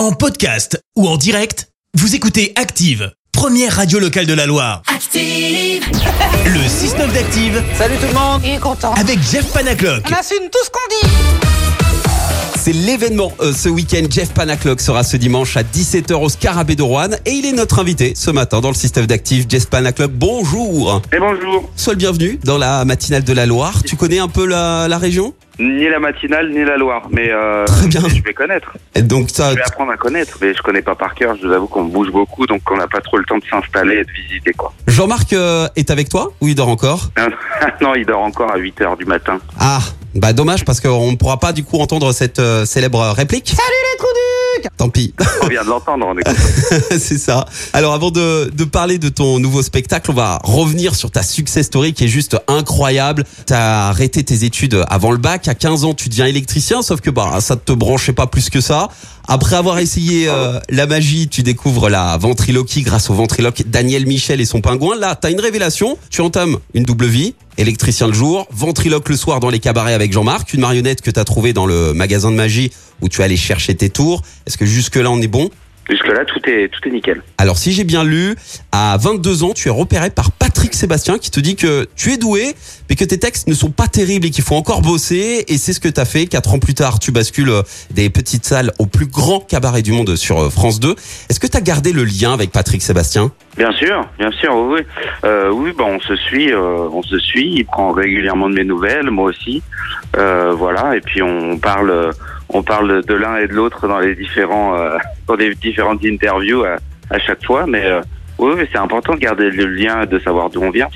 En podcast ou en direct, vous écoutez Active, première radio locale de la Loire. Active. Le 6-9 d'Active Salut tout le monde Il est content. avec Jeff Panaclock. On assume tout ce qu'on dit C'est l'événement euh, ce week-end. Jeff Panaclock sera ce dimanche à 17h au Scarabée de Rouen et il est notre invité ce matin dans le système d'actifs. Jeff Panaclock, bonjour Et bonjour. Sois le bienvenu dans la matinale de la Loire. Tu connais un peu la, la région? Ni la matinale, ni la Loire. Mais euh, Très bien. je vais connaître. Et Donc ça, Je vais apprendre à connaître. Mais je connais pas par cœur. Je vous avoue qu'on bouge beaucoup. Donc on n'a pas trop le temps de s'installer et de visiter, quoi. Jean-Marc euh, est avec toi ou il dort encore? Non, il dort encore à 8 heures du matin. Ah, bah dommage parce qu'on ne pourra pas du coup entendre cette euh, célèbre réplique. Salut les trous Tant pis. On vient de l'entendre. On est c'est ça. Alors avant de, de parler de ton nouveau spectacle, on va revenir sur ta success story qui est juste incroyable. T'as arrêté tes études avant le bac. À 15 ans, tu deviens électricien, sauf que bah ça te branchait pas plus que ça. Après avoir essayé euh, la magie, tu découvres la ventriloquie grâce au ventriloque Daniel Michel et son pingouin. Là, t'as une révélation. Tu entames une double vie. Électricien le jour, ventriloque le soir dans les cabarets avec Jean-Marc, une marionnette que t'as trouvée dans le magasin de magie où tu allais chercher tes tours. Est-ce que jusque là on est bon? Jusque-là, tout est, tout est nickel. alors si j'ai bien lu, à 22 ans, tu es repéré par Patrick Sébastien qui te dit que tu es doué, mais que tes textes ne sont pas terribles et qu'il faut encore bosser. Et c'est ce que tu as fait. Quatre ans plus tard, tu bascules euh, des petites salles au plus grand cabaret du monde sur euh, France 2. Est-ce que tu as gardé le lien avec Patrick Sébastien? Bien sûr, bien sûr, oui. Oui, euh, oui bah, on se suit, euh, on se suit. Il prend régulièrement de mes nouvelles, moi aussi. Euh, voilà, et puis on parle, euh, on parle de l'un et de l'autre dans les différents, euh, dans les différentes interviews à, à chaque fois. Mais euh, oui, mais c'est important de garder le lien, de savoir d'où on vient.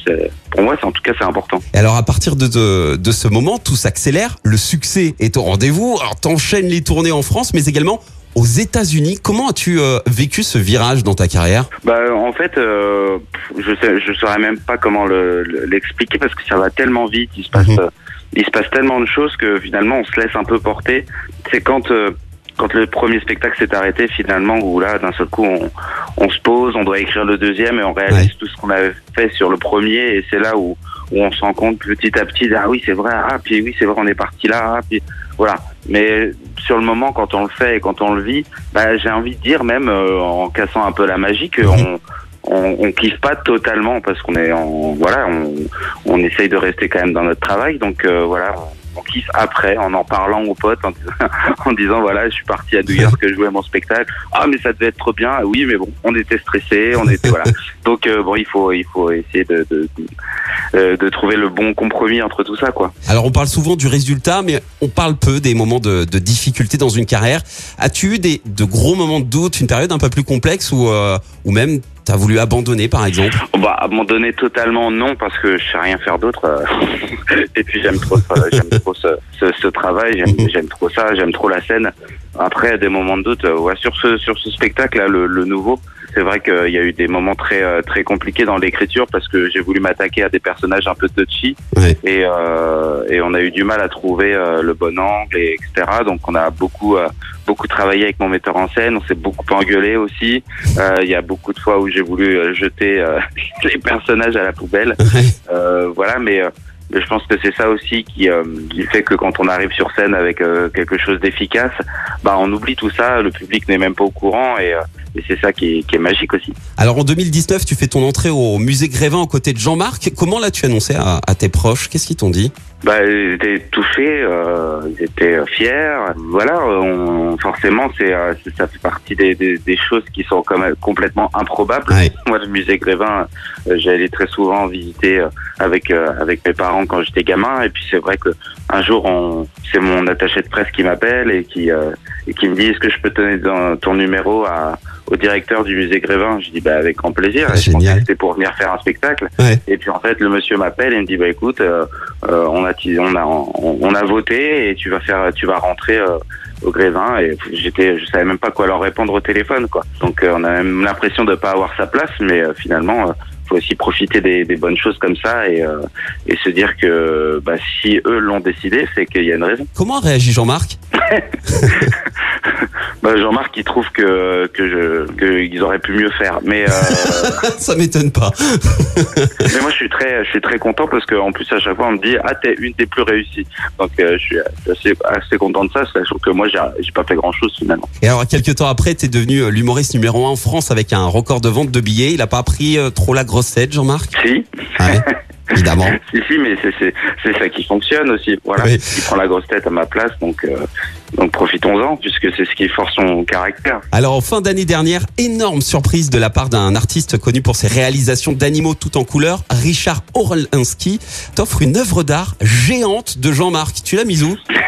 Pour moi, c'est en tout cas, c'est important. Et alors à partir de, de, de ce moment, tout s'accélère. Le succès est au rendez-vous. Alors t'enchaînes les tournées en France, mais également aux États-Unis. Comment as-tu euh, vécu ce virage dans ta carrière? Bah, en fait, euh, je sais, je saurais même pas comment le- le- l'expliquer parce que ça va tellement vite. Il se passe, Mhm. Il se passe tellement de choses que finalement, on se laisse un peu porter. C'est quand, euh, quand le premier spectacle s'est arrêté finalement, où là, d'un seul coup, on, on se pose, on doit écrire le deuxième et on réalise Ouais. tout ce qu'on avait fait sur le premier. Et c'est là où, où on se rend compte petit à petit, ah oui, c'est vrai, ah puis oui, c'est vrai, on est parti là, ah, puis voilà. Mais sur le moment, quand on le fait et quand on le vit, bah, j'ai envie de dire même euh, en cassant un peu la magie que on, on, on kiffe pas totalement parce qu'on est en voilà, on, on essaye de rester quand même dans notre travail. Donc euh, voilà, on, kiffe après en en parlant aux potes, en, disant- en disant voilà, je suis parti à New York, je jouais mon spectacle. Ah mais ça devait être trop bien. Oui mais bon, on était stressés, on était voilà. Donc euh, bon, il faut il faut essayer de de, de, euh, de trouver le bon compromis entre tout ça quoi. Alors on parle souvent du résultat, mais on parle peu des moments de, de difficulté dans une carrière. As-tu eu des de gros moments de doute, une période un peu plus complexe ou euh, ou même t'as voulu abandonner par exemple Bah, abandonner totalement, non, parce que je sais rien faire d'autre. euh. Et puis j'aime trop j'aime trop ce, ce, ce travail, j'aime, Mhm. j'aime trop ça, j'aime trop la scène. Après, des moments de doute, euh, ouais, sur ce sur ce spectacle là, le, le nouveau, c'est vrai qu'il y a eu des moments très euh, très compliqués dans l'écriture parce que j'ai voulu m'attaquer à des personnages un peu touchy Ouais. et euh, et on a eu du mal à trouver euh, le bon angle et etc. Donc on a beaucoup euh, beaucoup travaillé avec mon metteur en scène, on s'est beaucoup engueulé aussi. Euh, Il y a beaucoup de fois où j'ai voulu jeter euh, les personnages à la poubelle. Euh, voilà, mais, euh, mais je pense que c'est ça aussi qui, euh, qui fait que quand on arrive sur scène avec euh, quelque chose d'efficace, bah on oublie tout ça, le public n'est même pas au courant et, euh, et c'est ça qui est, qui est magique aussi. Alors en 2019, tu fais ton entrée au musée Grévin aux côtés de Jean-Marc. Comment l'as-tu annoncé à, à tes proches? Qu'est-ce qu'ils t'ont dit? Bah, ils étaient touchés, ils étaient fiers. Voilà, on, forcément, c'est, ça fait partie des, des, des choses qui sont quand même complètement improbables. Ouais. Moi, le musée Grévin, j'allais très souvent visiter avec avec mes parents quand j'étais gamin. Et puis c'est vrai que un jour, c'est mon attaché de presse qui m'appelle et qui euh, et qui me dit est-ce que je peux donner ton, ton numéro à au directeur du musée Grévin? Je dis bah avec grand plaisir. Ah, Et génial. C'était pour venir faire un spectacle. Ouais. Et puis en fait, le monsieur m'appelle et me dit bah écoute, euh, euh, on a on a on, on a voté et tu vas faire tu vas rentrer au Grévin et j'étais je savais même pas quoi leur répondre au téléphone quoi. Donc on a même l'impression de pas avoir sa place mais finalement faut aussi profiter des, des bonnes choses comme ça et, euh, et se dire que bah, si eux l'ont décidé, c'est qu'il y a une raison. Comment réagit Jean-Marc? Bah, Jean-Marc, il trouve que qu'ils auraient pu mieux faire, mais euh, Ça m'étonne pas. mais moi je suis très je suis très content parce qu'en plus à chaque fois on me dit ah t'es une des plus réussies, donc euh, je suis assez assez content de ça, sachant que moi j'ai pas fait grand chose finalement. Et alors, quelques temps après, t'es devenu euh, l'humoriste numéro un en France avec un record de vente de billets. Il a pas pris trop la grossette, Jean-Marc? Si. Ah ouais, Évidemment. Si, si, mais c'est c'est c'est ça qui fonctionne aussi. Voilà, Oui. il prend la grosse tête à ma place, donc euh, donc profitons-en puisque c'est ce qui force son caractère. Alors, en fin d'année dernière, énorme surprise de la part d'un artiste connu pour ses réalisations d'animaux tout en couleur, Richard Orlinski, t'offre une œuvre d'art géante de Jean-Marc. Tu l'as mise où?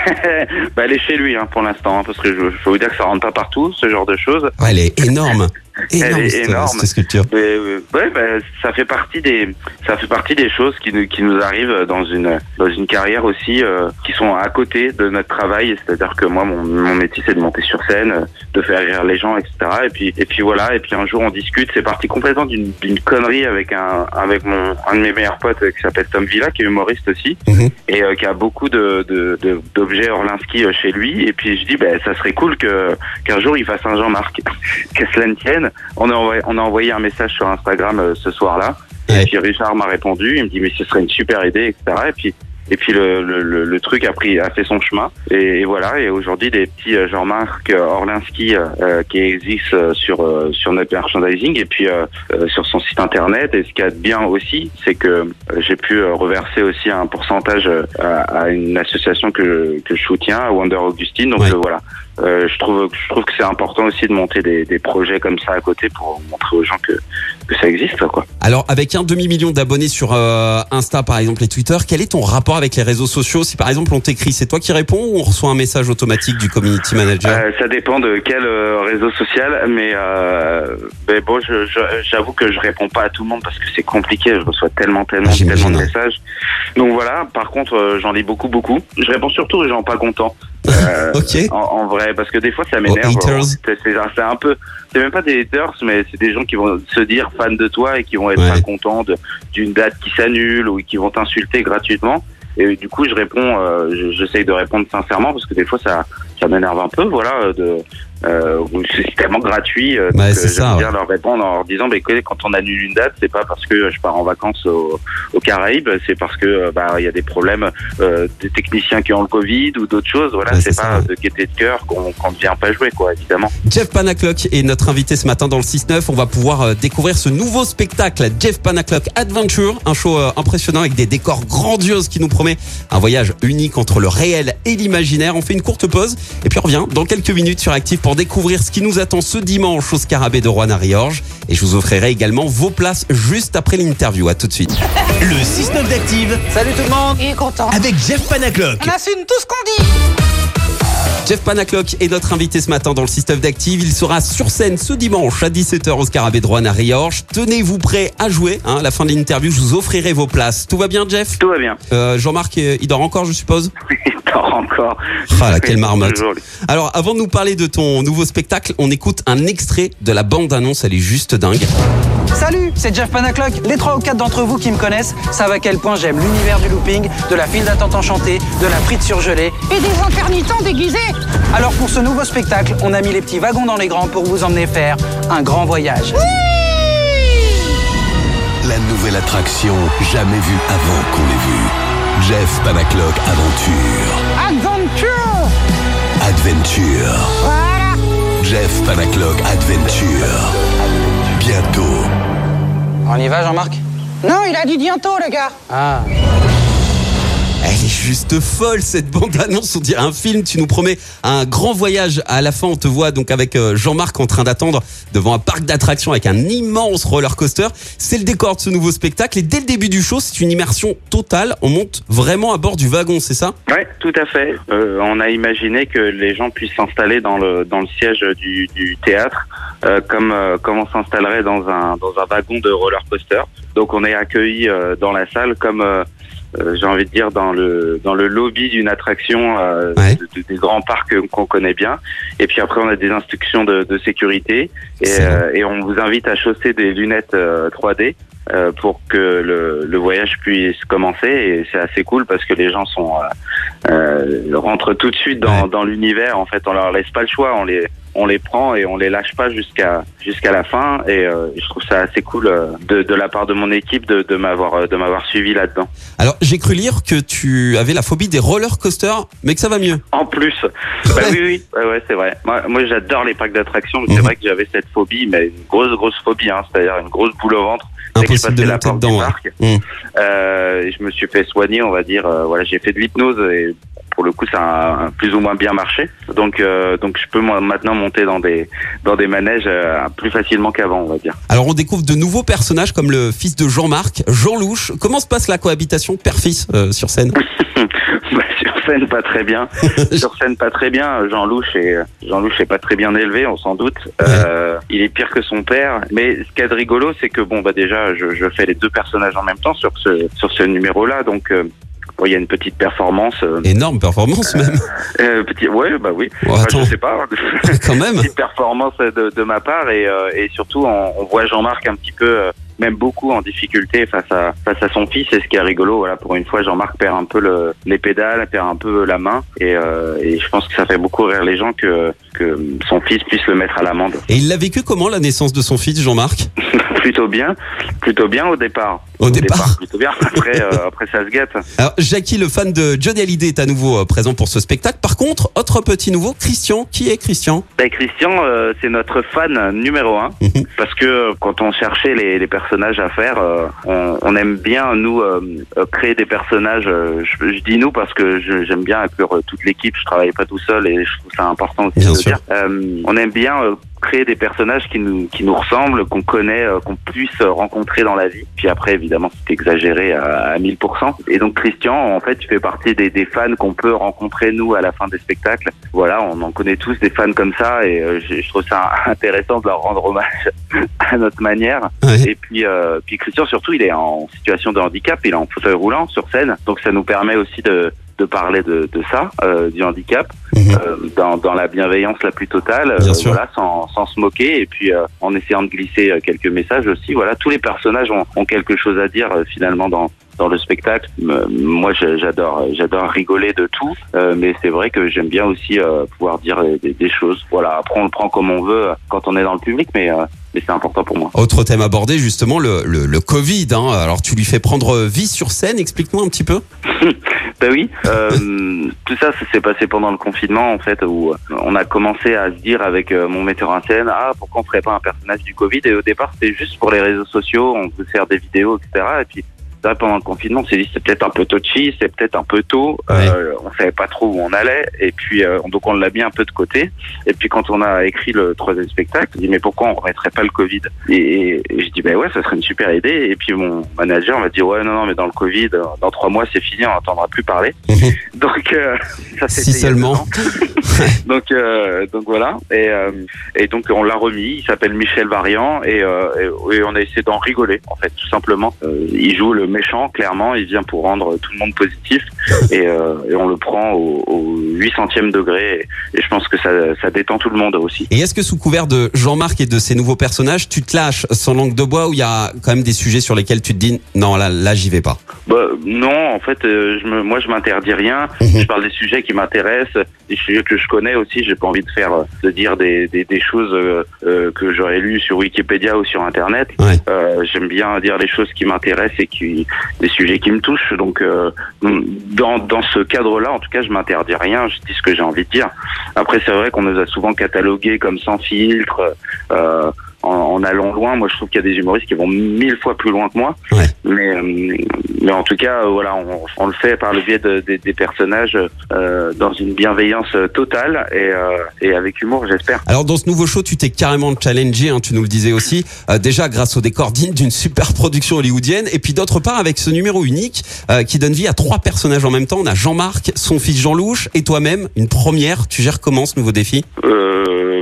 Bah, elle est chez lui hein, pour l'instant, hein, parce que je, je vous dire que ça rentre pas partout, ce genre de choses. Ouais, Elle est énorme. Énorme, est cette, énorme. cette sculpture. Mais, euh, ouais, bah, ça fait partie des, ça fait partie des choses qui nous, qui nous arrivent dans une, dans une carrière aussi, euh, qui sont à côté de notre travail. C'est-à-dire que moi, mon, mon métier, c'est de monter sur scène, de faire rire les gens, etc. Et puis, et puis voilà. Et puis un jour, on discute. C'est parti complètement d'une, d'une connerie avec un, avec mon, un de mes meilleurs potes euh, qui s'appelle Tom Villa, qui est humoriste aussi, Mhm. et euh, qui a beaucoup de, de, de- d'objets Orlinski chez lui. Et puis je dis, ben, ça serait cool que, qu'un jour il fasse un Jean-Marc. que cela ne tienne. On a envoyé, on a envoyé un message sur Instagram euh, ce soir-là. Ouais. Et puis Richard m'a répondu, il me dit mais ce serait une super idée, etc. Et puis et puis le, le, le, le truc a pris a fait son chemin et, et voilà et aujourd'hui des petits Jean-Marc euh, Orlinski euh, euh, qui existent sur sur notre merchandising et puis euh, sur son site internet et ce a de bien aussi c'est que j'ai pu reverser aussi un pourcentage à, à une association que que je soutiens à Wonder Augustine donc Ouais. euh, voilà euh, je trouve je trouve que c'est important aussi de monter des, des projets comme ça à côté pour montrer aux gens que que ça existe quoi. Alors, avec un demi-million d'abonnés sur euh, Insta, par exemple, et Twitter, quel est ton rapport avec les réseaux sociaux? Si, par exemple, on t'écrit, c'est toi qui réponds ou on reçoit un message automatique du community manager? Euh, ça dépend de quel euh, réseau social, mais, euh, mais bon, je- je- j'avoue que je réponds pas à tout le monde parce que c'est compliqué. Je reçois tellement, tellement, Ah, tellement de messages. Donc voilà. Par contre, euh, j'en lis beaucoup, beaucoup. Je réponds surtout aux gens pas contents. Euh, en, en vrai, parce que des fois, ça Aux m'énerve. haters. C'est un peu, c'est même pas des haters, mais c'est des gens qui vont se dire fans de toi et qui vont être Ouais. pas contents de- d'une date qui s'annule ou qui vont t'insulter gratuitement. Et du coup, je réponds, euh, je- j'essaye de répondre sincèrement parce que des fois, ça, ça m'énerve un peu, voilà, de, euh, c'est tellement gratuit. euh, c'est euh, ça, ouais. leur répondre en leur disant, bah, écoutez, quand on annule une date, c'est pas parce que je pars en vacances au, aux Caraïbes, c'est parce que euh, bah il y a des problèmes euh, des techniciens qui ont le Covid ou d'autres choses. Voilà, c'est pas ça, de gaieté de cœur qu'on ne vient pas jouer, quoi, évidemment. Jeff Panaclock est notre invité ce matin dans le 6-9. On va pouvoir euh, découvrir ce nouveau spectacle, Jeff Panaclock Adventure, un show impressionnant avec des décors grandioses qui nous promet un voyage unique entre le réel et l'imaginaire. On fait une courte pause et puis on revient dans quelques minutes sur Active pour découvrir ce qui nous attend ce dimanche au Scarabée de Rouen à Riorges. Et je vous offrirai également vos places juste après l'interview. À tout de suite. Le 6-9 d'Active Salut tout le monde Il est content. avec Jeff Panaclock. On assume tout ce qu'on dit. Jeff Panaclock est notre invité ce matin dans le système d'Active. Il sera sur scène ce dimanche à 17h au Scarabée de Rouen à Riorges. Tenez-vous prêt à jouer. Hein, à la fin de l'interview, je vous offrirai vos places. Tout va bien, Jeff? Tout va bien. Euh, Jean-Marc, il dort encore, je suppose? Il dort encore. Ah là, quelle marmotte. Alors, avant de nous parler de ton nouveau spectacle, on écoute un extrait de la bande-annonce. Elle est juste dingue. Salut, c'est Jeff Panaclock. Les trois ou quatre d'entre vous qui me connaissent savent à quel point j'aime l'univers du looping, de la file d'attente enchantée, de la frite surgelée. Et des intermittents déguisés. Alors pour ce nouveau spectacle, on a mis les petits wagons dans les grands pour vous emmener faire un grand voyage. La nouvelle attraction jamais vue avant qu'on l'ait vue. Jeff Panaclock Aventure. Adventure. Adventure. Voilà. Jeff Panaclock Adventure. Bientôt. On y va Jean-Marc? Non, il a dit bientôt, le gars. Ah. Elle est juste folle cette bande-annonce, on dirait un film, tu nous promets un grand voyage. À la fin, on te voit donc avec euh, Jean-Marc en train d'attendre devant un parc d'attractions avec un immense roller coaster. C'est le décor de ce nouveau spectacle et dès le début du show, c'est une immersion totale. On monte vraiment à bord du wagon, c'est ça? Ouais, tout à fait. Euh, on a imaginé que les gens puissent s'installer dans le dans le siège du, du théâtre, euh, comme euh, comme on s'installerait dans un dans un wagon de roller coaster. Donc on est accueilli euh, dans la salle comme euh, euh, j'ai envie de dire dans le dans le lobby d'une attraction euh, Ouais. de- de- des grands parcs qu'on connaît bien. Et puis après on a des instructions de, de sécurité et, euh, et on vous invite à chausser des lunettes euh, 3D euh, pour que le, le voyage puisse commencer. Et c'est assez cool parce que les gens sont euh, euh, rentrent tout de suite dans, Ouais. dans l'univers. En fait, on leur laisse pas le choix. On les on les prend et on les lâche pas jusqu'à jusqu'à la fin. Et euh, je trouve ça assez cool euh, de, de la part de mon équipe de, de m'avoir euh, de m'avoir suivi là-dedans. Alors, j'ai cru lire que tu avais la phobie des roller coasters, mais que ça va mieux. En plus, bah oui, oui, ouais, ouais, c'est vrai. Moi, moi j'adore les parcs d'attractions. C'est Mhm. vrai que j'avais cette phobie, mais une grosse, grosse phobie, hein, c'est-à-dire une grosse boule au ventre. Impossible de la porte dedans. du parc, Mm. euh, je me suis fait soigner, on va dire. euh, voilà, j'ai fait de l'hypnose et pour le coup, ça a plus ou moins bien marché. Donc, euh, donc je peux maintenant monter dans des dans des manèges euh, plus facilement qu'avant, on va dire. Alors, on découvre de nouveaux personnages comme le fils de Jean-Marc, Jean Louche. Comment se passe la cohabitation père-fils euh, sur scène Bah, sur scène, pas très bien. sur scène, pas très bien. Jean Louche est Jean Louche est pas très bien élevé, on s'en doute. Euh, il est pire que son père. Mais ce qu'il y a de rigolo, c'est que bon, bah déjà, je, je fais les deux personnages en même temps sur ce sur ce numéro-là, donc. Euh, bon, il y a une petite performance, euh, Énorme performance même. euh, petit, ouais, bah oui. Enfin, attends, je sais pas. quand même. petite performance de, de ma part et, euh, et surtout on, on voit Jean-Marc un petit peu euh, même beaucoup en difficulté face à face à son fils et ce qui est rigolo voilà pour une fois Jean-Marc perd un peu le, les pédales perd un peu la main et, euh, et je pense que ça fait beaucoup rire les gens que que son fils puisse le mettre à l'amende Et il l'a vécu comment la naissance de son fils, Jean-Marc? Plutôt bien plutôt bien au départ Au départ. plutôt bien après euh, après ça se gâte Alors, Jackie, le fan de Johnny Hallyday, est à nouveau euh, présent pour ce spectacle. Par contre, autre petit nouveau, Christian. Qui est Christian? Ben, Christian, euh, c'est notre fan numéro un Mhm. parce que quand on cherchait les, les personnages à faire, euh, on, on aime bien nous créer des personnages. je, je dis nous parce que j'aime bien inclure toute l'équipe. Je travaille pas tout seul et je trouve ça important aussi Bien de sûr. dire. On aime bien créer des personnages qui nous qui nous ressemblent, qu'on connaît, euh, qu'on puisse rencontrer dans la vie. Puis après, évidemment, c'est exagéré à, à 1000%. Et donc Christian, en fait, tu fais partie des, des fans qu'on peut rencontrer nous à la fin des spectacles. Voilà, on en connaît tous des fans comme ça et euh, je, je trouve ça intéressant de leur rendre hommage à notre manière. Ouais. Et puis, euh, puis Christian, surtout, il est en situation de handicap, il est en fauteuil roulant sur scène, donc ça nous permet aussi de de parler de, de ça, euh, du handicap, Mhm. euh, dans, dans la bienveillance la plus totale, euh, voilà, sans, sans se moquer, et puis euh, en essayant de glisser euh, quelques messages aussi. Voilà, tous les personnages ont, ont quelque chose à dire euh, finalement dans dans le spectacle. Moi, j'adore, j'adore rigoler de tout, euh, mais c'est vrai que j'aime bien aussi euh, pouvoir dire des, des choses. Voilà, après on le prend comme on veut quand on est dans le public, mais euh, mais c'est important pour moi. Autre thème abordé, justement, le, le, le Covid. Hein. Alors, tu lui fais prendre vie sur scène. Explique-nous un petit peu. Ben oui, euh, tout ça, ça s'est passé pendant le confinement en fait, où on a commencé à se dire avec euh, mon metteur en scène, ah pourquoi on ferait pas un personnage du Covid? Et au départ, c'était juste pour les réseaux sociaux, on veut faire des vidéos, etc. Et puis pendant le confinement, on s'est dit c'est peut-être un peu touchy, c'est peut-être un peu tôt, euh, on savait pas trop où on allait, et puis euh, donc on l'a mis un peu de côté. Et puis quand on a écrit le troisième spectacle, on dit mais pourquoi on remettrait pas le Covid? Et, et je dis ben ouais, ça serait une super idée. Et puis mon manager m'a dit ouais non non mais dans le Covid, euh, dans trois mois c'est fini, on n'entendra plus parler. Donc euh, ça Si seulement. donc euh, donc voilà et et donc on l'a remis. Il s'appelle Michel Variant et, et, on a essayé d'en rigoler en fait tout simplement. Il joue le méchant clairement. Il vient pour rendre tout le monde positif et, euh, et on le prend au, au 800e degré et, et je pense que ça ça détend tout le monde aussi. Et est-ce que sous couvert de Jean-Marc et de ses nouveaux personnages, tu te lâches sans langue de bois ou il y a quand même des sujets sur lesquels tu te dis non là là j'y vais pas? Bah, non, en fait, euh, je me, moi, je m'interdis rien. Mhm. Je parle des sujets qui m'intéressent, des sujets que je connais aussi. J'ai pas envie de faire, euh, de dire des, des, des choses euh, euh, que j'aurais lues sur Wikipédia ou sur Internet. Ouais. Euh, J'aime bien dire les choses qui m'intéressent et qui, des sujets qui me touchent. Donc, euh, dans, dans ce cadre-là, en tout cas, je m'interdis rien. Je dis ce que j'ai envie de dire. Après, c'est vrai qu'on nous a souvent catalogués comme sans filtre. Euh, en, en allant loin, moi je trouve qu'il y a des humoristes qui vont mille fois plus loin que moi. Ouais. Mais, euh, mais en tout cas, euh, voilà, on, on le fait par le biais de- de- des personnages euh, dans une bienveillance euh, totale et, euh, et avec humour, j'espère. Alors dans ce nouveau show, tu t'es carrément challengé, hein, tu nous le disais aussi, euh, déjà grâce au décor digne d'une super production hollywoodienne, et puis d'autre part avec ce numéro unique euh, qui donne vie à trois personnages en même temps. On a Jean-Marc, son fils Jean Louche et toi-même, une première. Tu gères comment ce nouveau défi?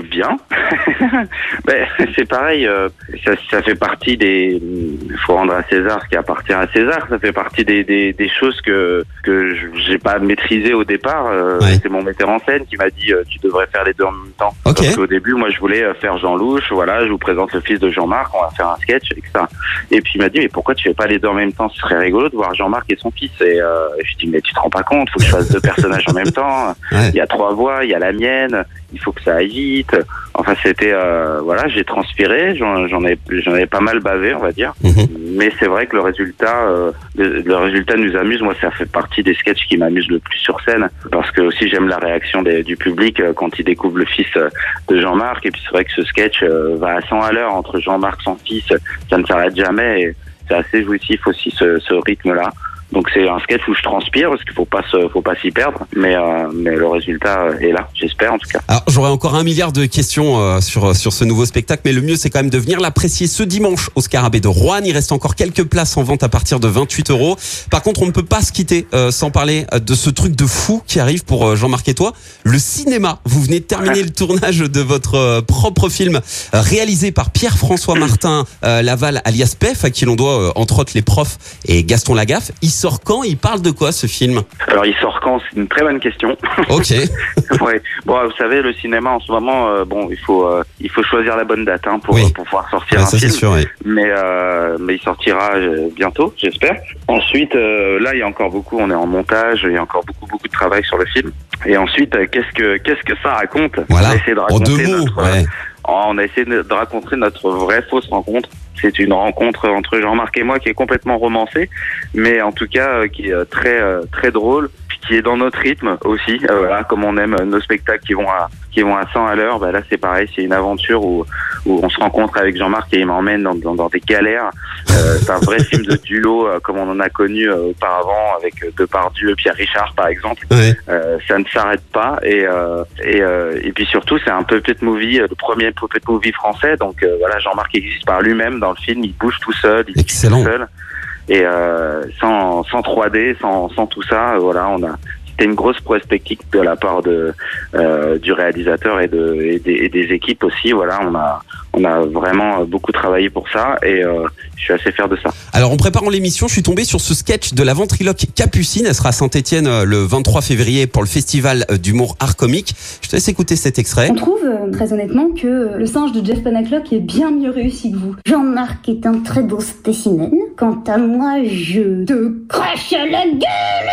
Bien. ben, c'est pareil, euh, ça, ça fait partie des. Il faut rendre à César ce qui appartient à César. Ça fait partie des, des, des choses que que je- j'ai pas maîtrisé au départ. Euh, Ouais. C'est mon metteur en scène qui m'a dit euh, tu devrais faire les deux en même temps. Parce qu'au début, moi, je voulais faire Jean Louche. Voilà, je vous présente le fils de Jean-Marc. On va faire un sketch, etc. Et puis il m'a dit mais pourquoi tu fais pas les deux en même temps? Ce serait rigolo de voir Jean-Marc et son fils. Et euh, je dis mais tu te rends pas compte Faut que je fasse deux personnages en même temps. Ouais. Il y a trois voix, il y a la mienne. Il faut que ça aille vite. Enfin, c'était euh, voilà, j'ai transpiré. J'en ai j'en ai pas mal bavé, on va dire. Mhm. Mais c'est vrai que le résultat, euh, le, le résultat nous amuse. Moi, ça fait partie des sketchs qui m'amusent le plus sur scène, parce que aussi j'aime la réaction des- du public euh, quand il découvre le fils de Jean-Marc. Et puis c'est vrai que ce sketch euh, va à 100 à l'heure entre Jean-Marc, son fils, ça ne s'arrête jamais. Et c'est assez jouissif aussi ce, ce rythme-là. Donc c'est un sketch où je transpire parce qu'il faut pas faut pas s'y perdre. Mais euh, mais le résultat euh, est là, j'espère en tout cas. Alors j'aurais encore un milliard de questions euh, sur sur ce nouveau spectacle, mais le mieux c'est quand même de venir l'apprécier ce dimanche au Scarabée de Rouen. Il reste encore quelques places en vente à partir de 28 euros. Par contre, on ne peut pas se quitter euh, sans parler euh, de ce truc de fou qui arrive pour euh, Jean-Marc et toi, le cinéma. Vous venez de terminer le tournage de votre euh, propre film euh, réalisé par Pierre-François Martin euh, Laval alias PEF, à qui l'on doit euh, entre autres les profs et Gaston Lagaffe. Sort quand Il parle de quoi ce film Alors il sort quand? C'est une très bonne question. Ok. ouais. Bon, vous savez, le cinéma en ce moment, euh, bon, il faut euh, il faut choisir la bonne date hein, pour Oui. pour pouvoir sortir Ouais, un ça film. sûr. Mais euh, mais il sortira bientôt, j'espère. Ensuite, là, il y a encore beaucoup. On est en montage. Il y a encore beaucoup beaucoup de travail sur le film. Et ensuite, qu'est-ce que qu'est-ce que ça raconte? On Voilà. a essayé de En raconter deux mots. notre, Ouais. On a essayé de raconter notre vraie fausse rencontre. C'est une rencontre entre Jean-Marc et moi qui est complètement romancée, mais en tout cas euh, qui est euh, très euh, très drôle, qui est dans notre rythme aussi. Euh, voilà, comme on aime nos spectacles qui vont à qui vont à 100 à l'heure, bah là c'est pareil, c'est une aventure où où on se rencontre avec Jean-Marc et il m'emmène dans, dans, dans des galères. Euh, c'est un vrai film de duo euh, comme on en a connu euh, auparavant avec euh, Depardieu Pierre Richard par exemple. Euh, ça ne s'arrête pas et euh, et, euh, et puis surtout c'est un puppet movie, le premier puppet movie français. Donc euh, voilà, Jean-Marc existe par lui-même dans le film, il bouge tout seul, il Excellent. tout seul et euh, sans sans 3D, sans sans tout ça, euh, voilà, on a c'était une grosse prouesse technique de la part de euh, du réalisateur et de et des, et des équipes aussi. Voilà, on a on a vraiment beaucoup travaillé pour ça et euh, je suis assez fier de ça. Alors en préparant l'émission, je suis tombé sur ce sketch de la ventriloque Capucine. Elle sera à Saint-Etienne le 23 février pour le festival euh, d'humour art comique. Je te laisse écouter cet extrait. On trouve, euh, très honnêtement, que euh, le singe de Jeff Panaclock est bien mieux réussi que vous. Jean-Marc est un très beau spécimen. Quant à moi, je te crache à la gueule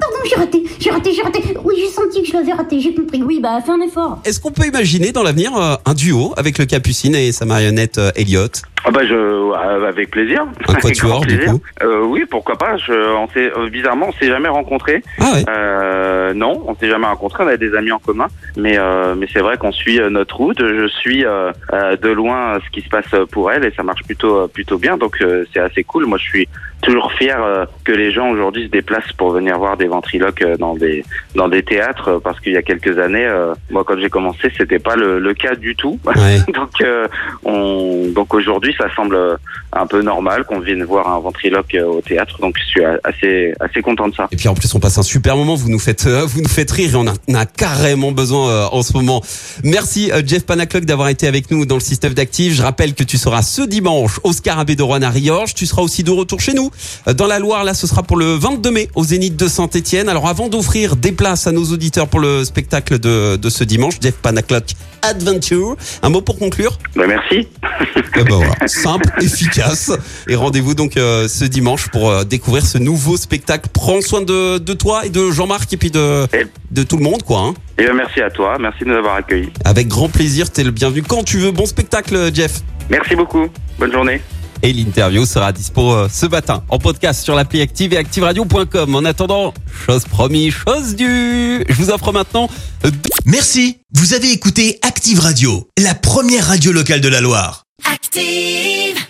Pardon, j'ai raté, j'ai raté, j'ai raté. Oui, j'ai senti que je l'avais raté, j'ai compris. Oui, bah, fais un effort. Est-ce qu'on peut imaginer dans l'avenir euh, un duo avec le Capucine et sa marionnette euh, Elliot Ah bah je euh, avec plaisir. Un quatuor, du coup Euh, oui, pourquoi pas. Je, on s'est euh, bizarrement on s'est jamais rencontrés. Ah ouais. Euh, non, on s'est jamais rencontrés. On a des amis en commun, mais euh, mais c'est vrai qu'on suit euh, notre route. Je suis de loin ce qui se passe pour elle et ça marche plutôt plutôt bien. Donc euh, c'est assez cool. Moi, je suis toujours fier que les gens aujourd'hui se déplacent pour venir voir des ventriloques dans des dans des théâtres parce qu'il y a quelques années, euh, moi quand j'ai commencé, c'était pas le, le cas du tout. Ouais. donc euh, on donc aujourd'hui, ça semble euh, un peu normal qu'on vienne voir un ventriloque euh, au théâtre. Donc je suis assez assez content de ça. Et puis en plus on passe un super moment. Vous nous faites, euh, rire et on a, a carrément besoin en ce moment. Merci Jeff Panaclock d'avoir été avec nous dans le système d'Active. Je rappelle que tu seras ce dimanche au Scarabée de Rouen à. Tu seras aussi de retour chez nous dans la Loire. Là, ce sera pour le 22 mai au Zénith de Saint-Étienne. Alors avant d'offrir des places à nos auditeurs pour le spectacle de, de ce dimanche, Jeff Panaclock Adventure. Un mot pour conclure Bah, merci. Eh ben voilà, simple, efficace. Et rendez-vous donc euh, ce dimanche pour euh, découvrir ce nouveau spectacle. Prends soin de, de toi et de Jean-Marc et puis de, Et- de tout le monde, quoi. hein. Et ben, merci à toi. Merci de nous avoir accueillis. Avec grand plaisir, t'es le bienvenu quand tu veux. Bon spectacle, Jeff. Merci beaucoup. Bonne journée. Et l'interview sera dispo euh, ce matin en podcast sur l'appli Active et ActiveRadio.com. En attendant, chose promis, chose due. Je vous offre maintenant Merci. Vous avez écouté Active Radio, la première radio locale de la Loire. Active.